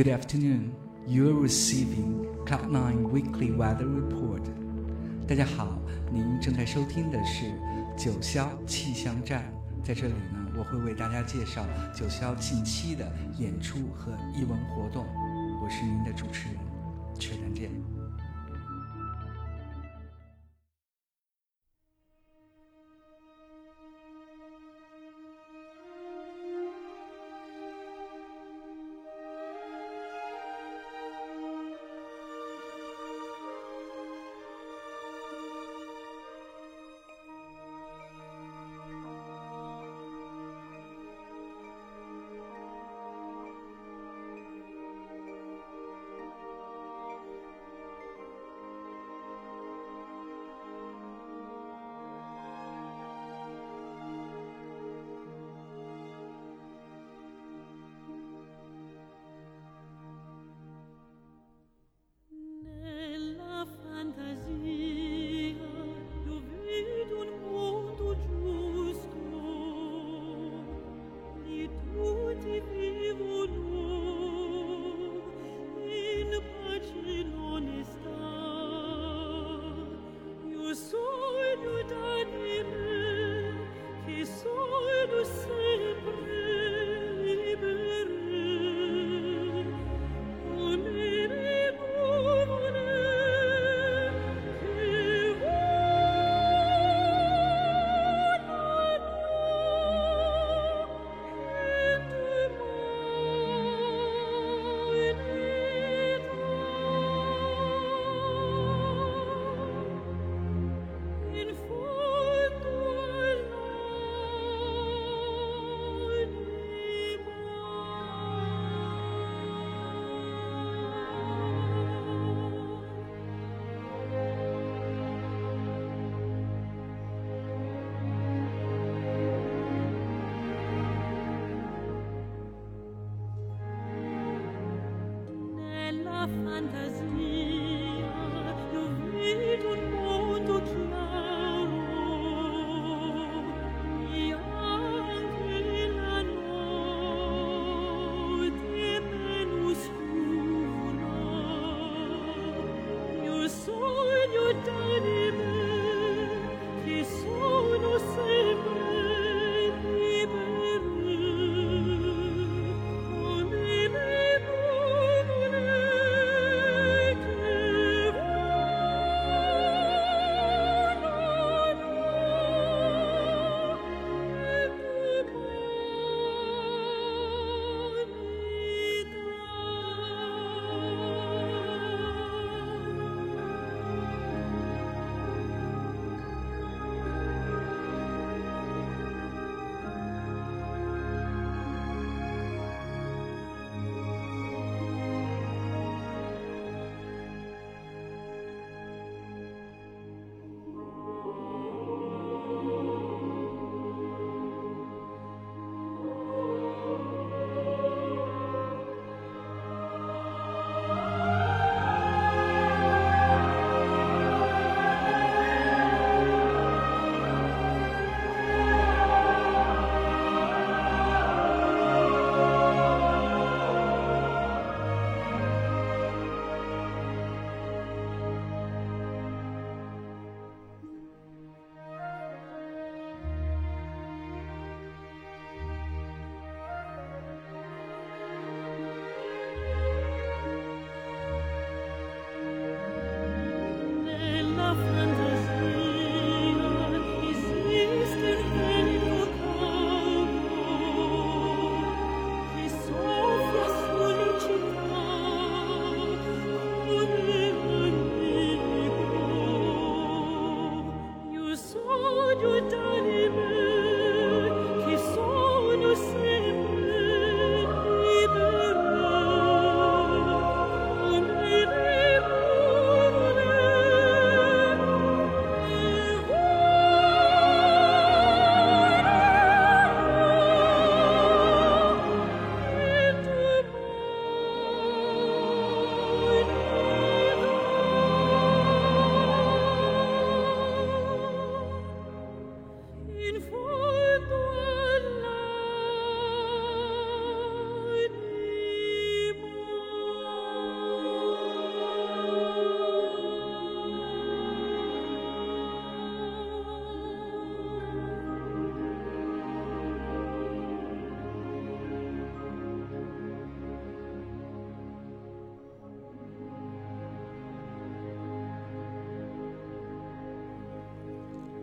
Good afternoon. You're receiving Cloud9 Weekly Weather Report. 大家好，您正在收听的是九霄气象站。在这里呢，我会为大家介绍九霄近期的演出和艺文活动。我是您的主持人，缺丹见。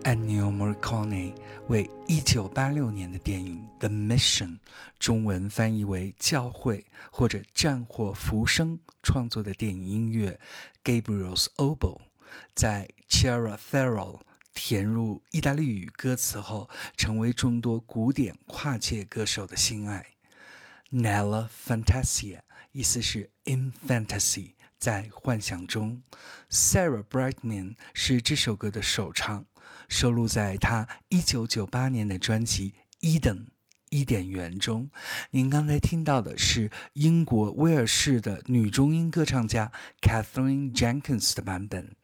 Ennio Morricone 为1986年的电影《The Mission》（中文翻译为“教会”或者“战火浮生”）创作的电影音乐《Gabriel's Oboe》，在 Chiara Ferro 填入意大利语歌词后，成为众多古典跨界歌手的心爱。Nella Fantasia 意思是 “in fantasy”，在幻想中。Sarah Brightman 是这首歌的首唱。收录在他1998年的专辑《Eden》伊甸园中。您刚才听到的是英国威尔士的女中音歌唱家 Catherine Jenkins 的版本。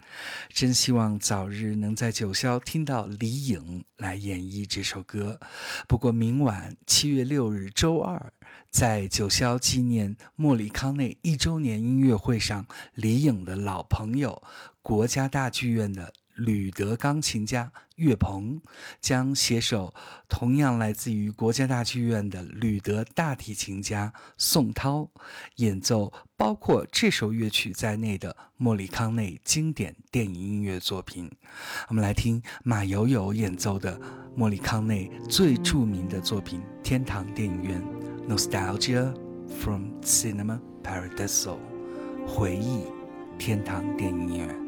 真希望早日能在九霄听到李颖来演绎这首歌。不过明晚七月六日周二，在九霄纪念莫里康内一周年音乐会上，李颖的老朋友国家大剧院的。吕德钢琴家岳鹏将携手同样来自于国家大剧院的吕德大提琴家宋涛，演奏包括这首乐曲在内的莫里康内经典电影音乐作品。我们来听马友友演奏的莫里康内最著名的作品《天堂电影院》（Nostalgia from Cinema Paradiso），回忆天堂电影院。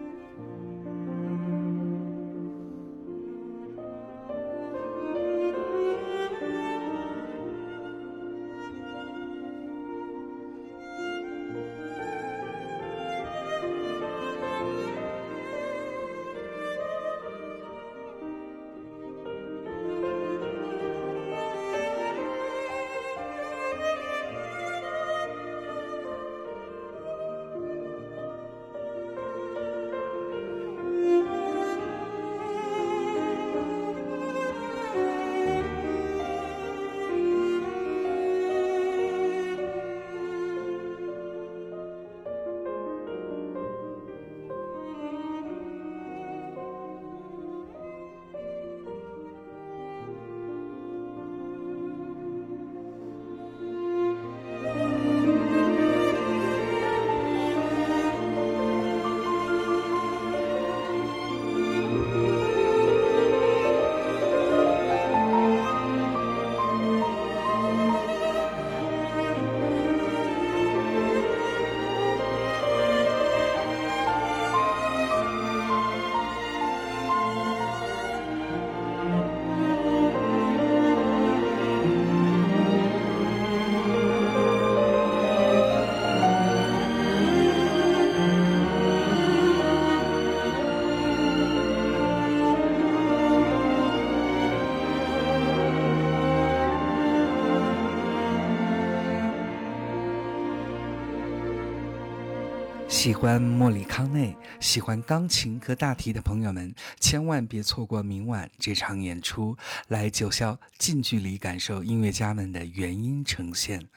喜欢莫里康内、喜欢钢琴和大提的朋友们，千万别错过明晚这场演出，来九霄近距离感受音乐家们的原音呈现。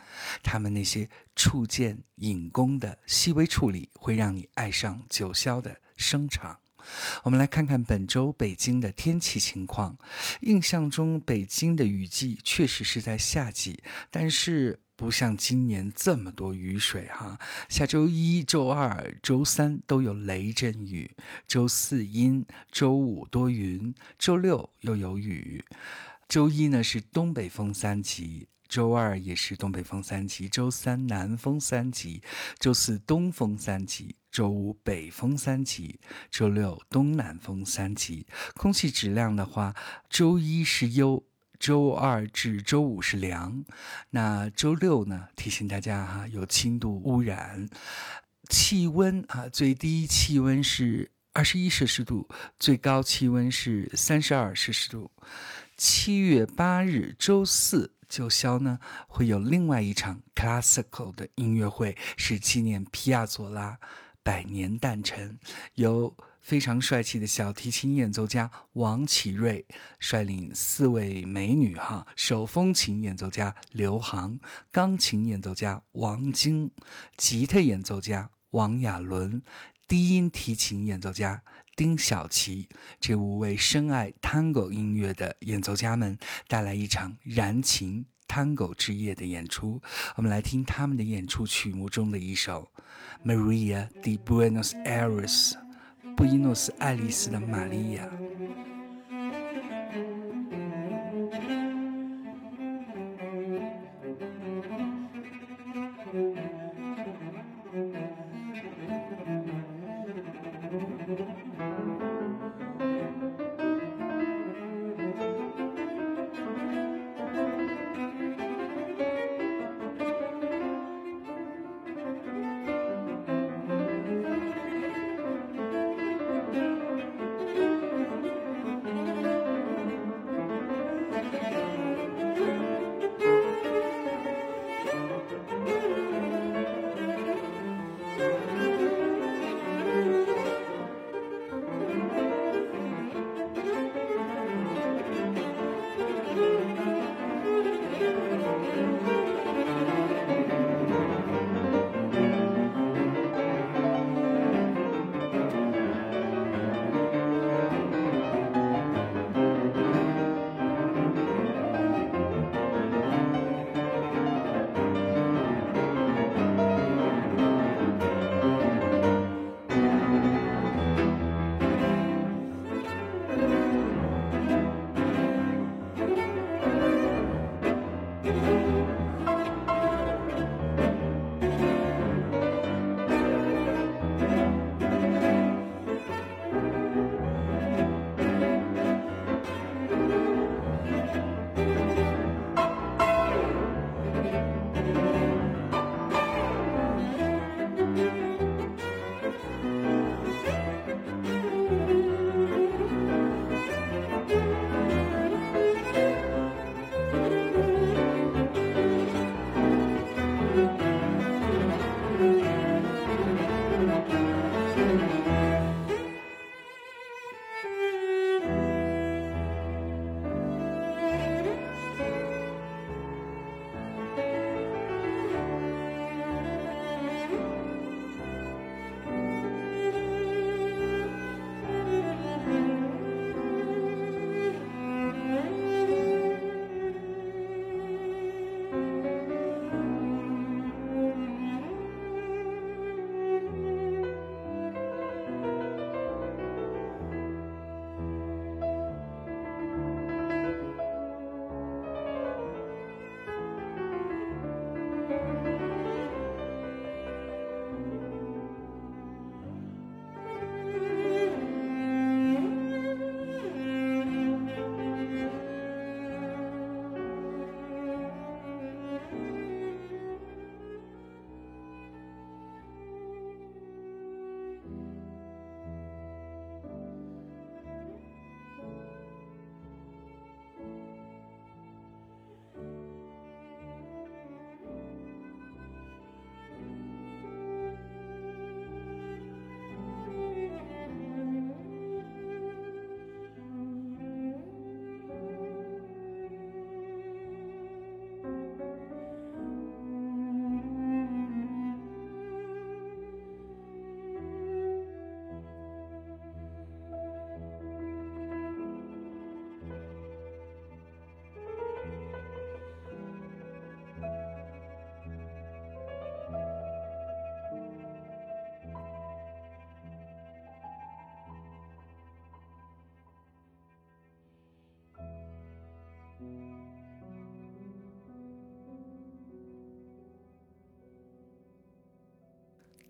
他们那些触键、引弓的细微处理，会让你爱上九霄的声场。我们来看看本周北京的天气情况。印象中，北京的雨季确实是在夏季，但是。不像今年这么多雨水哈，下周一周二、周三都有雷阵雨，周四阴，周五多云，周六又有雨。周一呢是东北风三级，周二也是东北风三级，周三南风三级，周四东风三级，周五北风三级，周六东南风三级。空气质量的话，周一是优。周二至周五是凉，那周六呢？提醒大家哈，有轻度污染。气温啊，最低气温是二十一摄氏度，最高气温是三十二摄氏度。七月八日周四，九霄呢会有另外一场 classical 的音乐会，是纪念皮亚佐拉百年诞辰，由。非常帅气的小提琴演奏家王启瑞率领四位美女哈，手风琴演奏家刘航，钢琴演奏家王晶，吉他演奏家王亚伦，低音提琴演奏家丁小琪，这五位深爱 Tango 音乐的演奏家们带来一场燃情 Tango 之夜的演出。我们来听他们的演出曲目中的一首《Maria de Buenos Aires》。布宜诺斯艾利斯的玛利亚。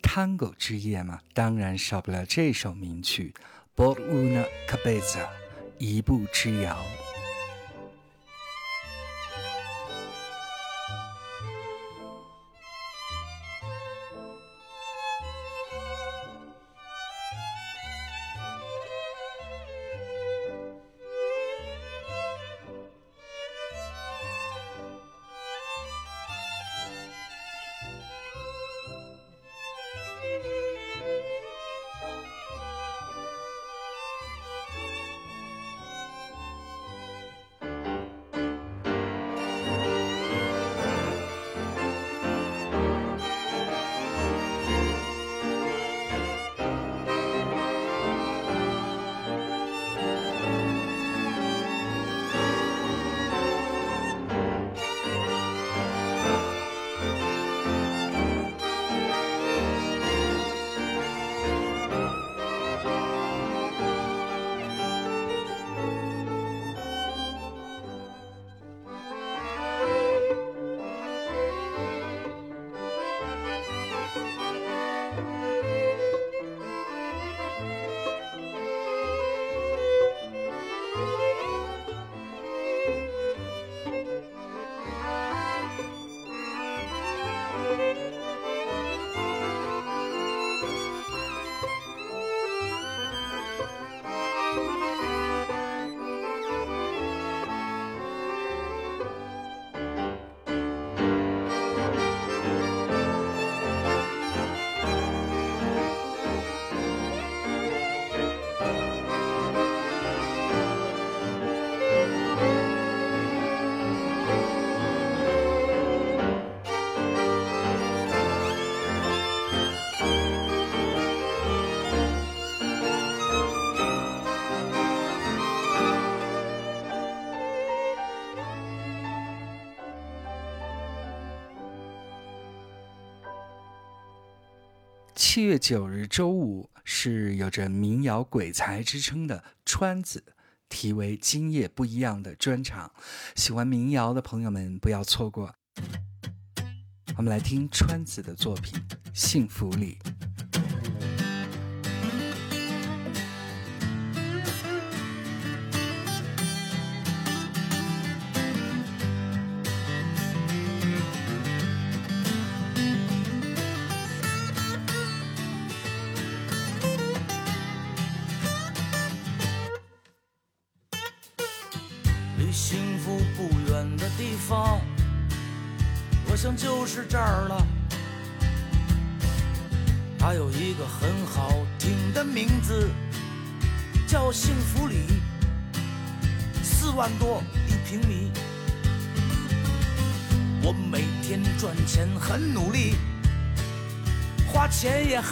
Tango 之夜嘛，当然少不了这首名曲《Por una cabeza》，一步之遥。七月九日周五是有着民谣鬼才之称的川子，题为“今夜不一样”的专场，喜欢民谣的朋友们不要错过。我们来听川子的作品《幸福里》。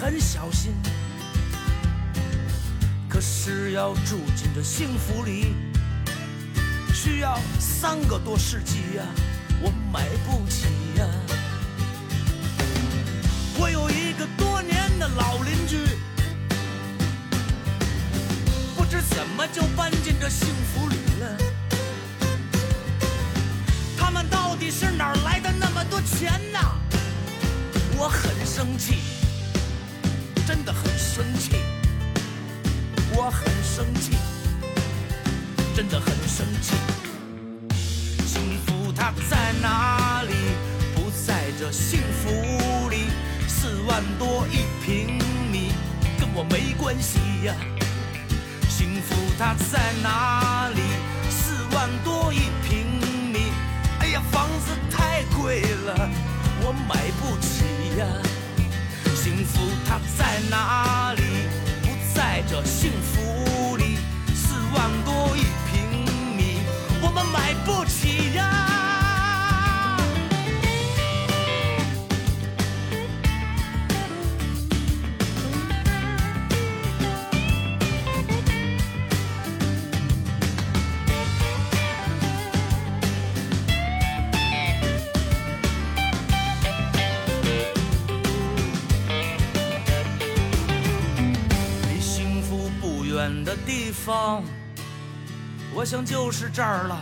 很小心。可是要住进这幸福里，需要三个多世纪呀、我买不起呀、我有一个多年的老邻居，不知怎么就搬进这幸福里了。他们到底是哪儿来的那么多钱呐？我很生气，真的很生气，我很生气。真的很生气。幸福它在哪里？不在这幸福里。四万多一平米，跟我没关系呀。幸福它在哪里？四万多一平米，哎呀，房子太贵了，我买不起呀。幸福它在哪里？不在这幸福里。四万多一平米，我们买不起呀。方，我想就是这儿了。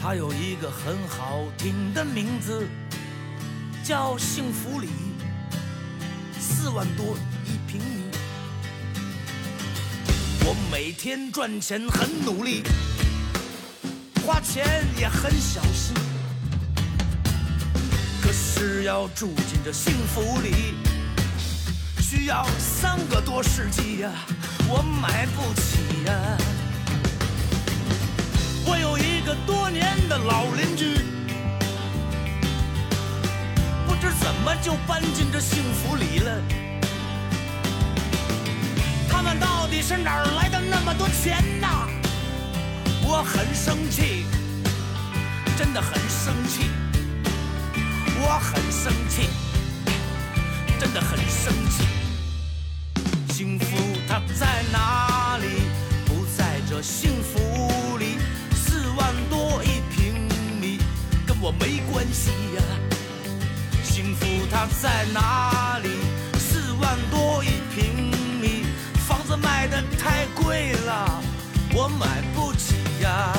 它有一个很好听的名字，叫幸福里，四万多一平米。我每天赚钱很努力，花钱也很小心。可是要住进这幸福里，需要三个多世纪呀、我买不起呀、我有一个多年的老邻居，不知怎么就搬进这幸福里了。他们到底是哪儿来的那么多钱呐？我很生气，真的很生气，我很生气。真的很生气。幸福它在哪里？不在这幸福里。四万多一平米，跟我没关系呀、幸福它在哪里？四万多一平米，房子卖的太贵了，我买不起呀、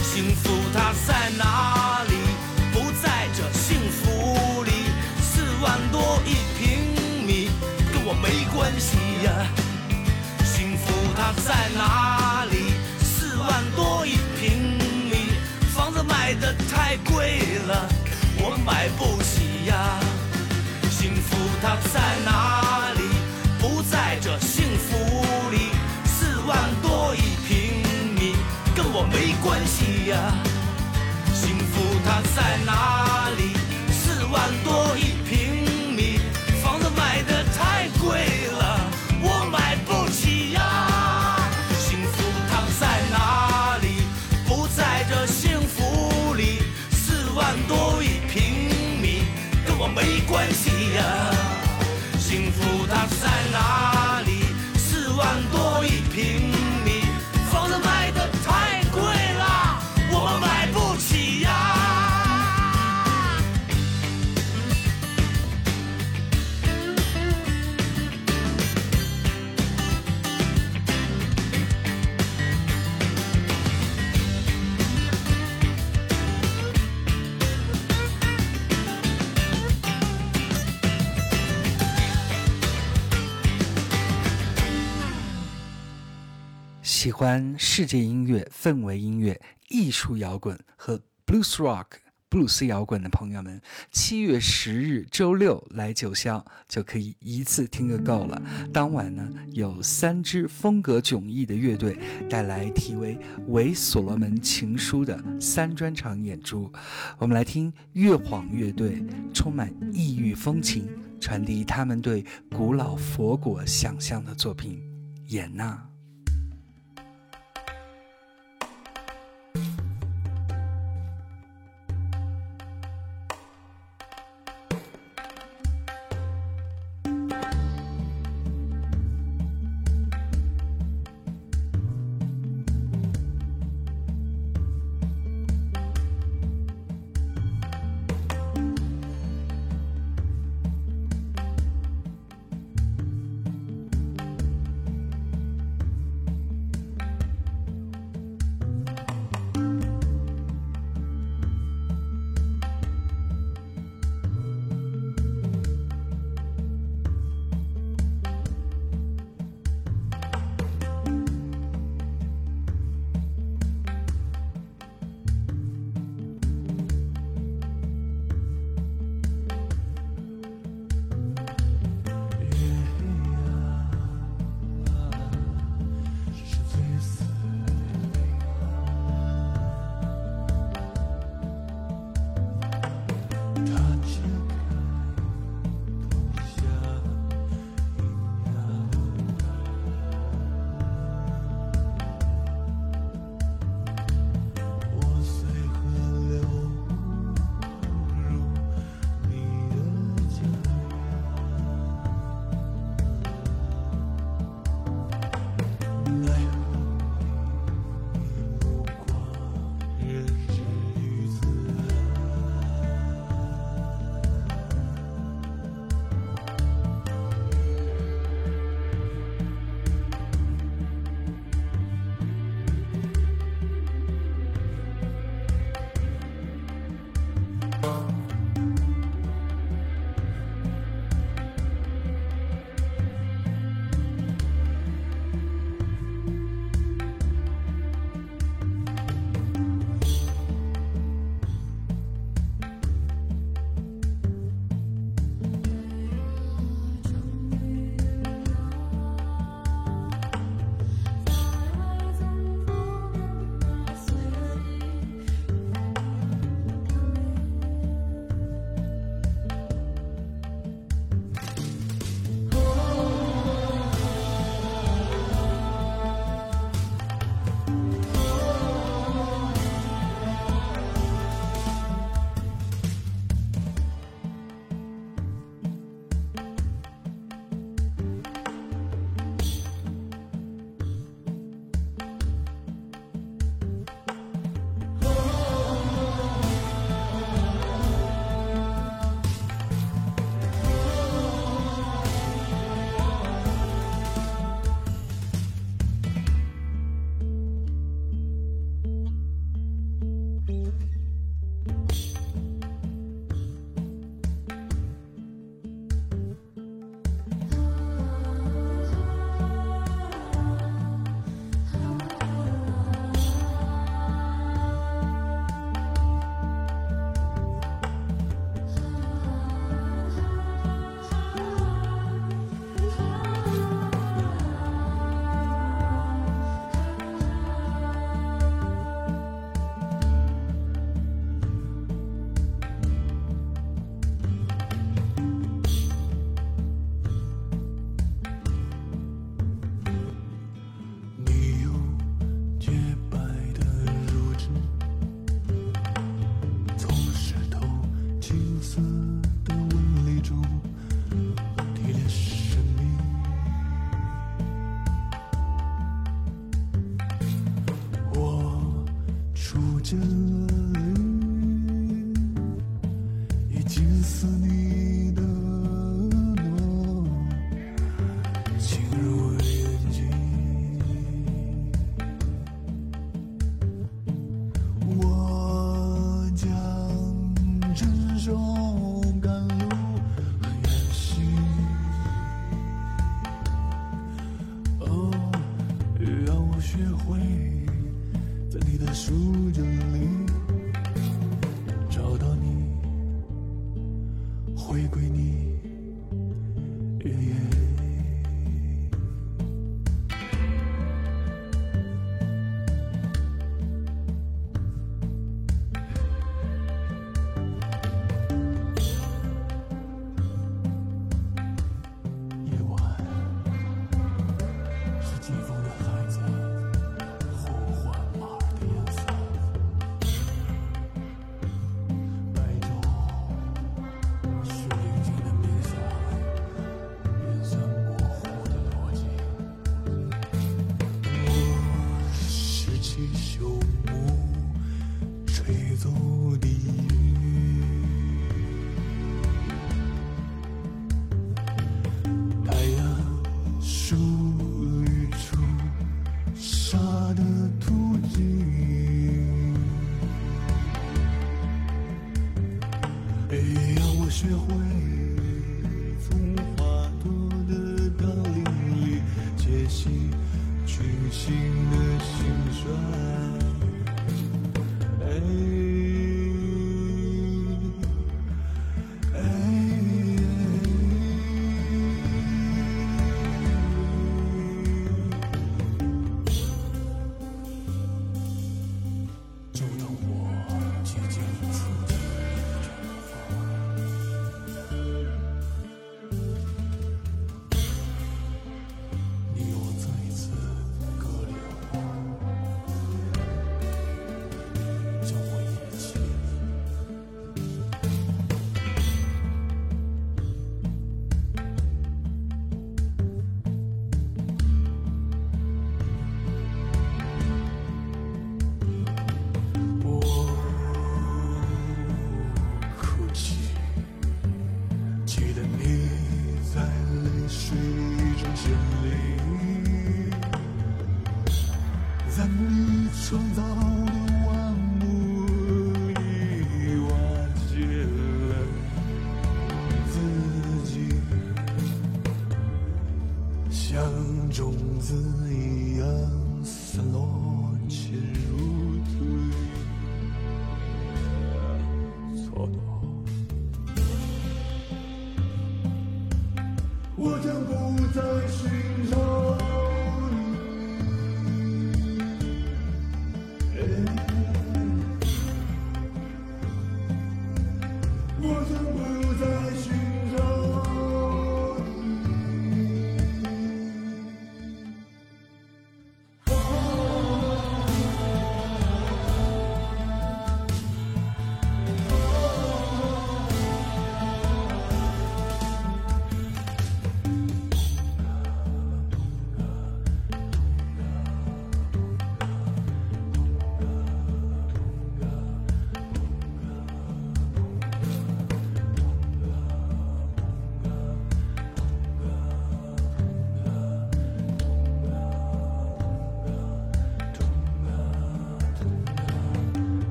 幸福它在哪里？不在这幸福里。四万多一平米，跟我没关系呀、幸福它在哪里？四万多一平米，房子卖的太贵了，我买不起呀、幸福它在哪里？不在这幸福里。四万多一平米，跟我没关系呀、幸福它在哪里？四万多一欢世界音乐、氛围音乐、艺术摇滚和 blues rock、布鲁斯摇滚的朋友们，七月十日周六来九霄就可以一次听个够了。当晚呢，有三支风格迥异的乐队带来题为《为所罗门情书》的三专场演出。我们来听月晃乐队，充满异域风情，传递他们对古老佛国想象的作品《演呐》。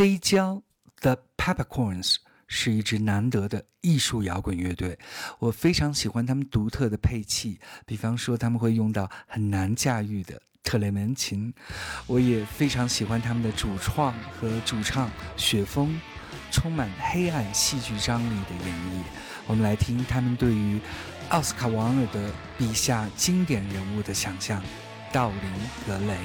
飞胶 The Peppercorns 是一支难得的艺术摇滚乐队，我非常喜欢他们独特的配器，比方说他们会用到很难驾驭的特雷门琴，我也非常喜欢他们的主创和主唱雪峰，充满黑暗戏剧张力的演绎。我们来听他们对于奥斯卡·王尔德笔下经典人物的想象，道林·格雷。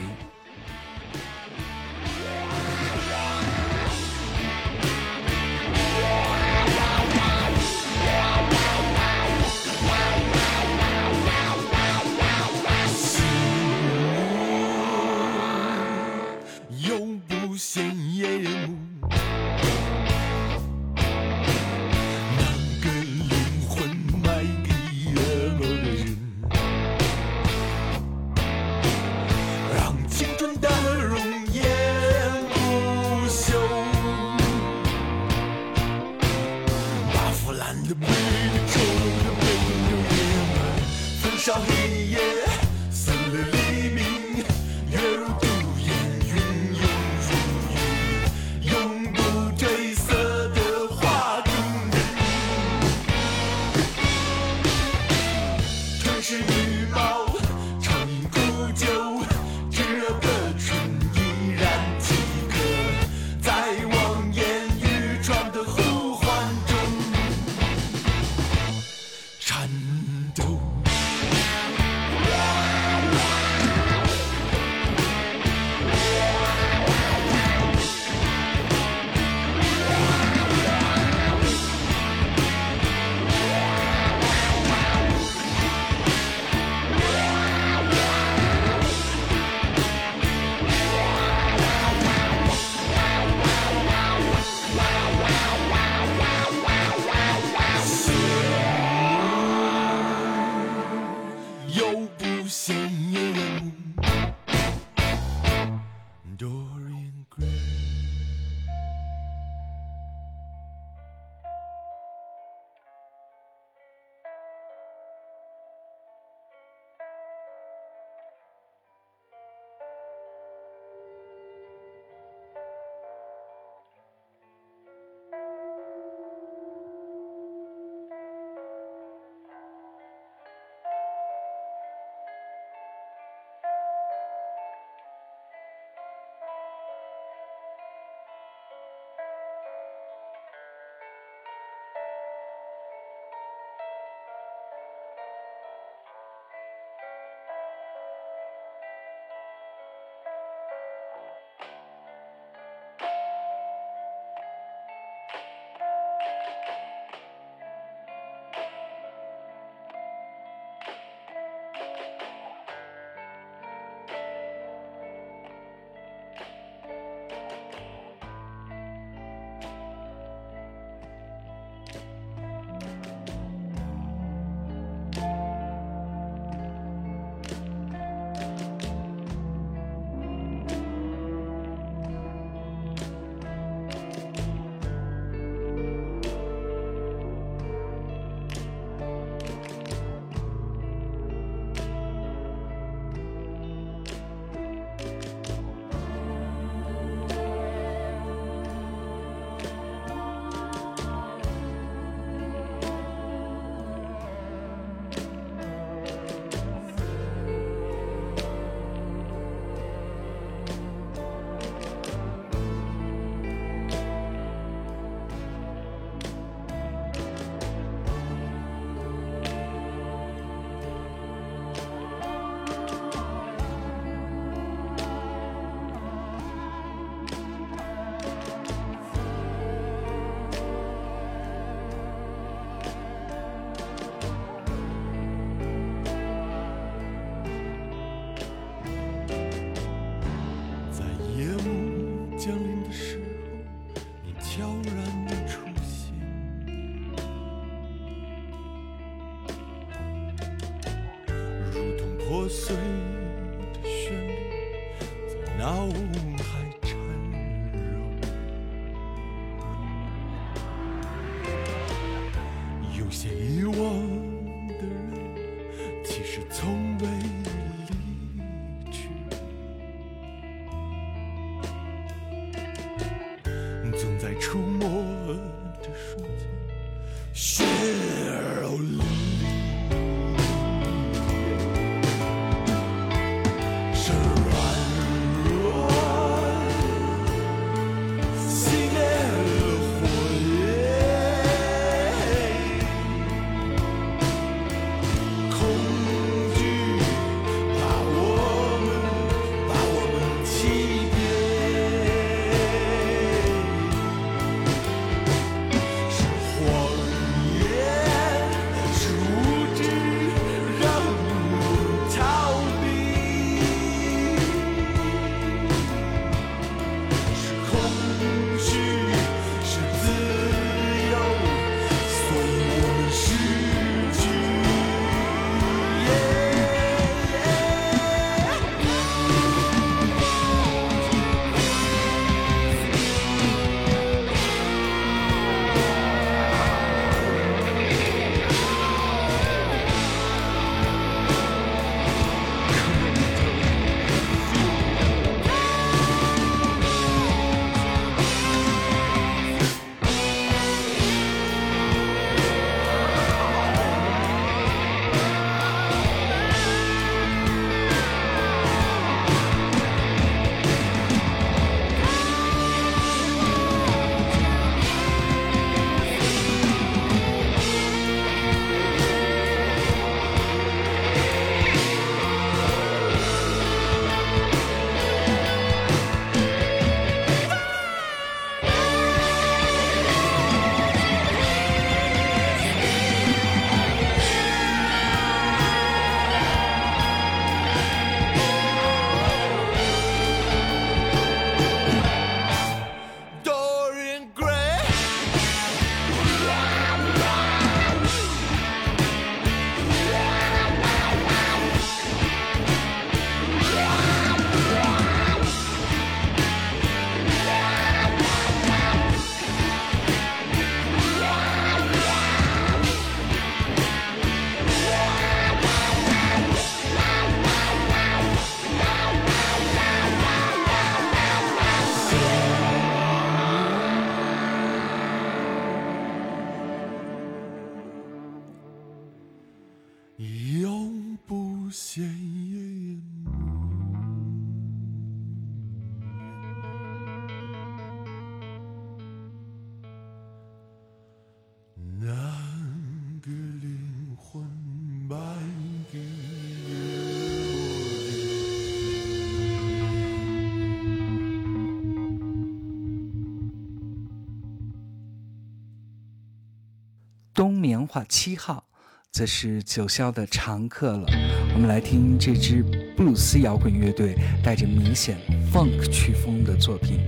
七号，则是九霄的常客了。我们来听这支布鲁斯摇滚乐队带着明显 funk 曲风的作品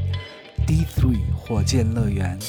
《D Three 火箭乐园》。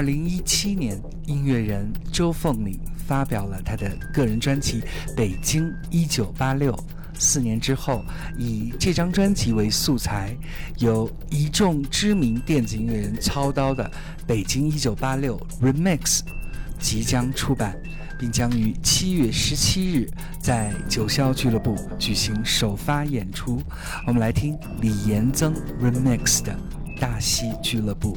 二零一七年，音乐人周凤岭发表了他的个人专辑《北京一九八六》。四年之后，以这张专辑为素材，由一众知名电子音乐人操刀的《北京一九八六 Remix》即将出版，并将于七月十七日在九霄俱乐部举行首发演出。我们来听李延增 remix 的《大西俱乐部》。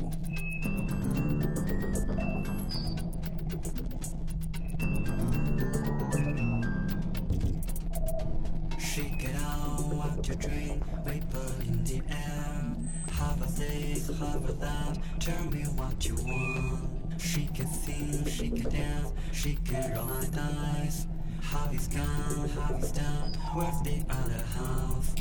Out, drink, vapor in the air. Have a this, have a that, tell me what you want. She can sing, she can dance, she can roll and dice. Have is gone, have is done, where's the other half?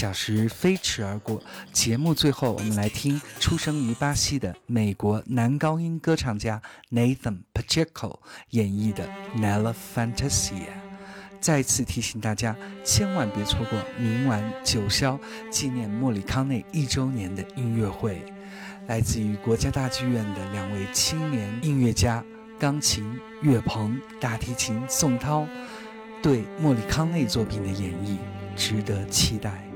小时飞驰而过。节目最后，我们来听出生于巴西的美国男高音歌唱家 Nathan Pacheco 演绎的《Nella Fantasia》。再次提醒大家，千万别错过明晚九霄纪念莫里康内一周年的音乐会。来自于国家大剧院的两位青年音乐家，钢琴岳鹏，大提琴宋涛，对莫里康内作品的演绎值得期待。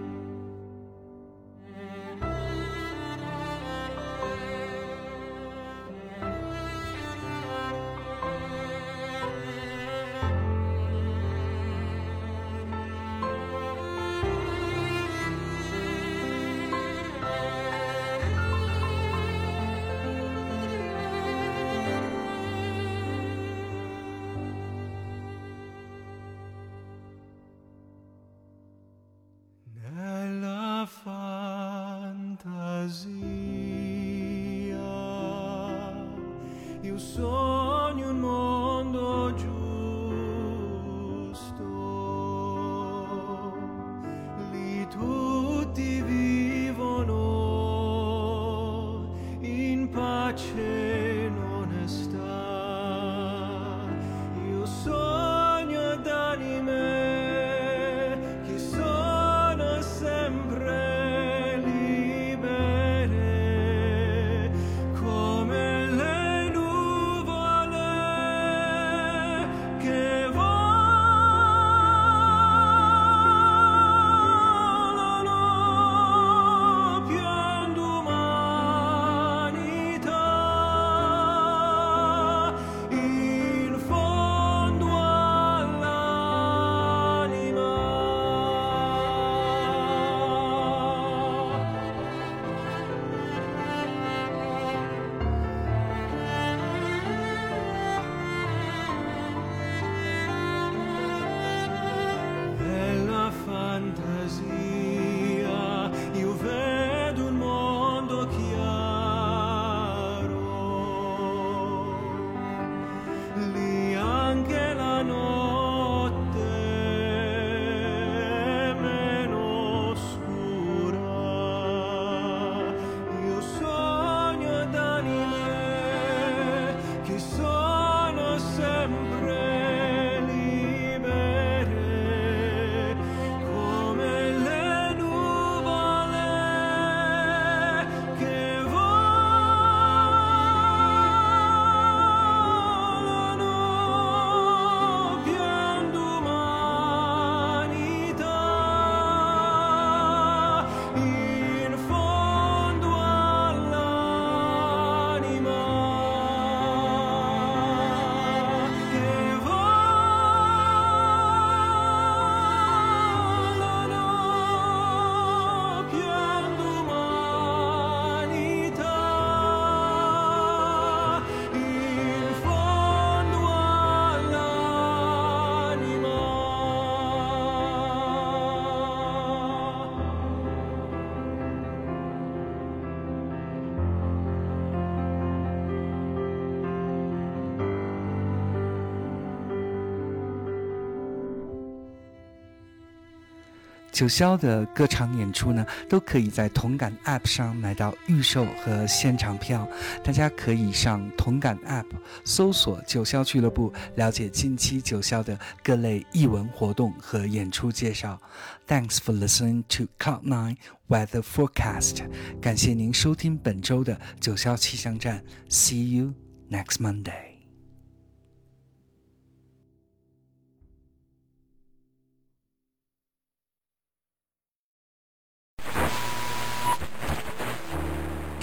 九霄的各场演出呢，都可以在同感 App 上买到预售和现场票。大家可以上同感 App 搜索“九霄俱乐部”，了解近期九霄的各类艺文活动和演出介绍。Thanks for listening to Cloud Nine Weather Forecast。感谢您收听本周的九霄气象站。See you next Monday.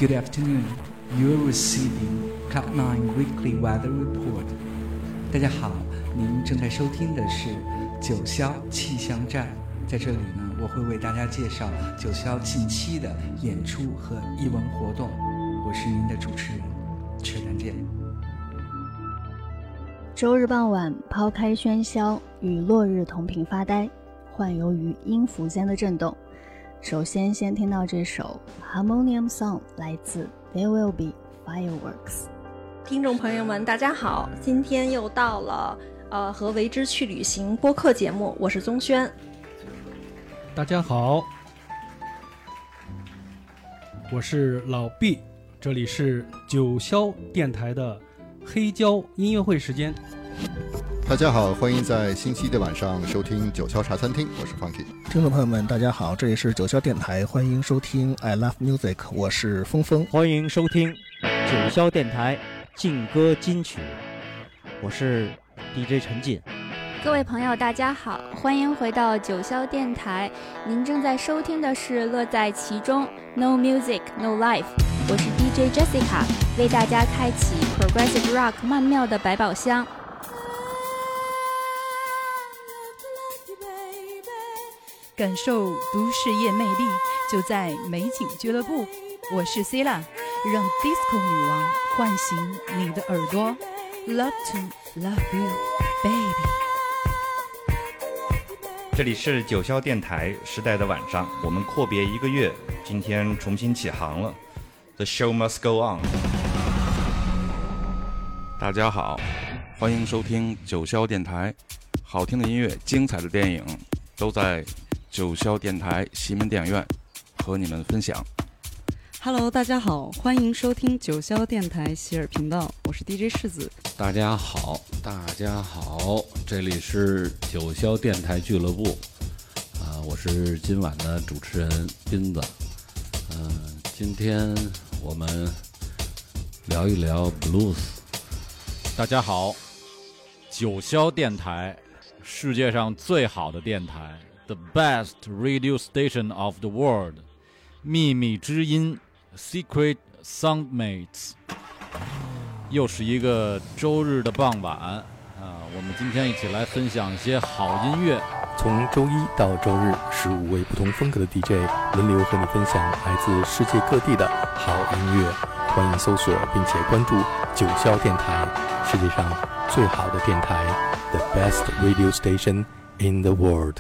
Good afternoon. You are receiving Cloud9 Weekly Weather Report. 大家好，您正在收听的是九霄气象站。在这里呢，我会为大家介绍九霄近期的演出和艺文活动。我是您的主持人曲兰健。周日傍晚，抛开喧嚣，与落日同频发呆，幻游于音符间的震动。首先，先听到这首《Harmonium Song》，来自 There Will Be Fireworks。听众朋友们，大家好，今天又到了呃和为之去旅行播客节目，我是宗轩。大家好，我是老毕，这里是九霄电台的黑胶音乐会时间。大家好，欢迎在星期一的晚上收听九霄茶餐厅，我是 Funky。听众朋友们，大家好，这里是九霄电台，欢迎收听 I Love Music，我是峰峰。欢迎收听九霄电台劲歌金曲，我是 DJ 陈进。各位朋友，大家好，欢迎回到九霄电台。您正在收听的是乐在其中，No Music No Life。我是 DJ Jessica，为大家开启 Progressive Rock 曼妙的百宝箱。感受都市夜魅力，就在美景俱乐部。我是 Cilla，让 Disco 女王唤醒你的耳朵。Love to love you, baby。这里是九霄电台时代的晚上，我们阔别一个月，今天重新起航了。The show must go on。大家好，欢迎收听九霄电台，好听的音乐，精彩的电影，都在九霄电台西门电影院和你们分享。Hello，大家好，欢迎收听九霄电台喜尔频道，我是 DJ 世子。大家好，大家好，这里是九霄电台俱乐部，啊、我是今晚的主持人斌子，嗯、今天我们聊一聊 blues。大家好，九霄电台，世界上最好的电台，the best radio station of the world，秘密之音，secret soundmates。又是一个周日的傍晚啊，我们今天一起来分享一些好音乐。从周一到周日，十五位不同风格的 DJ 轮流和你分享来自世界各地的好音乐。欢迎搜索并且关注九霄电台，世界上最好的电台，the best radio station in the world。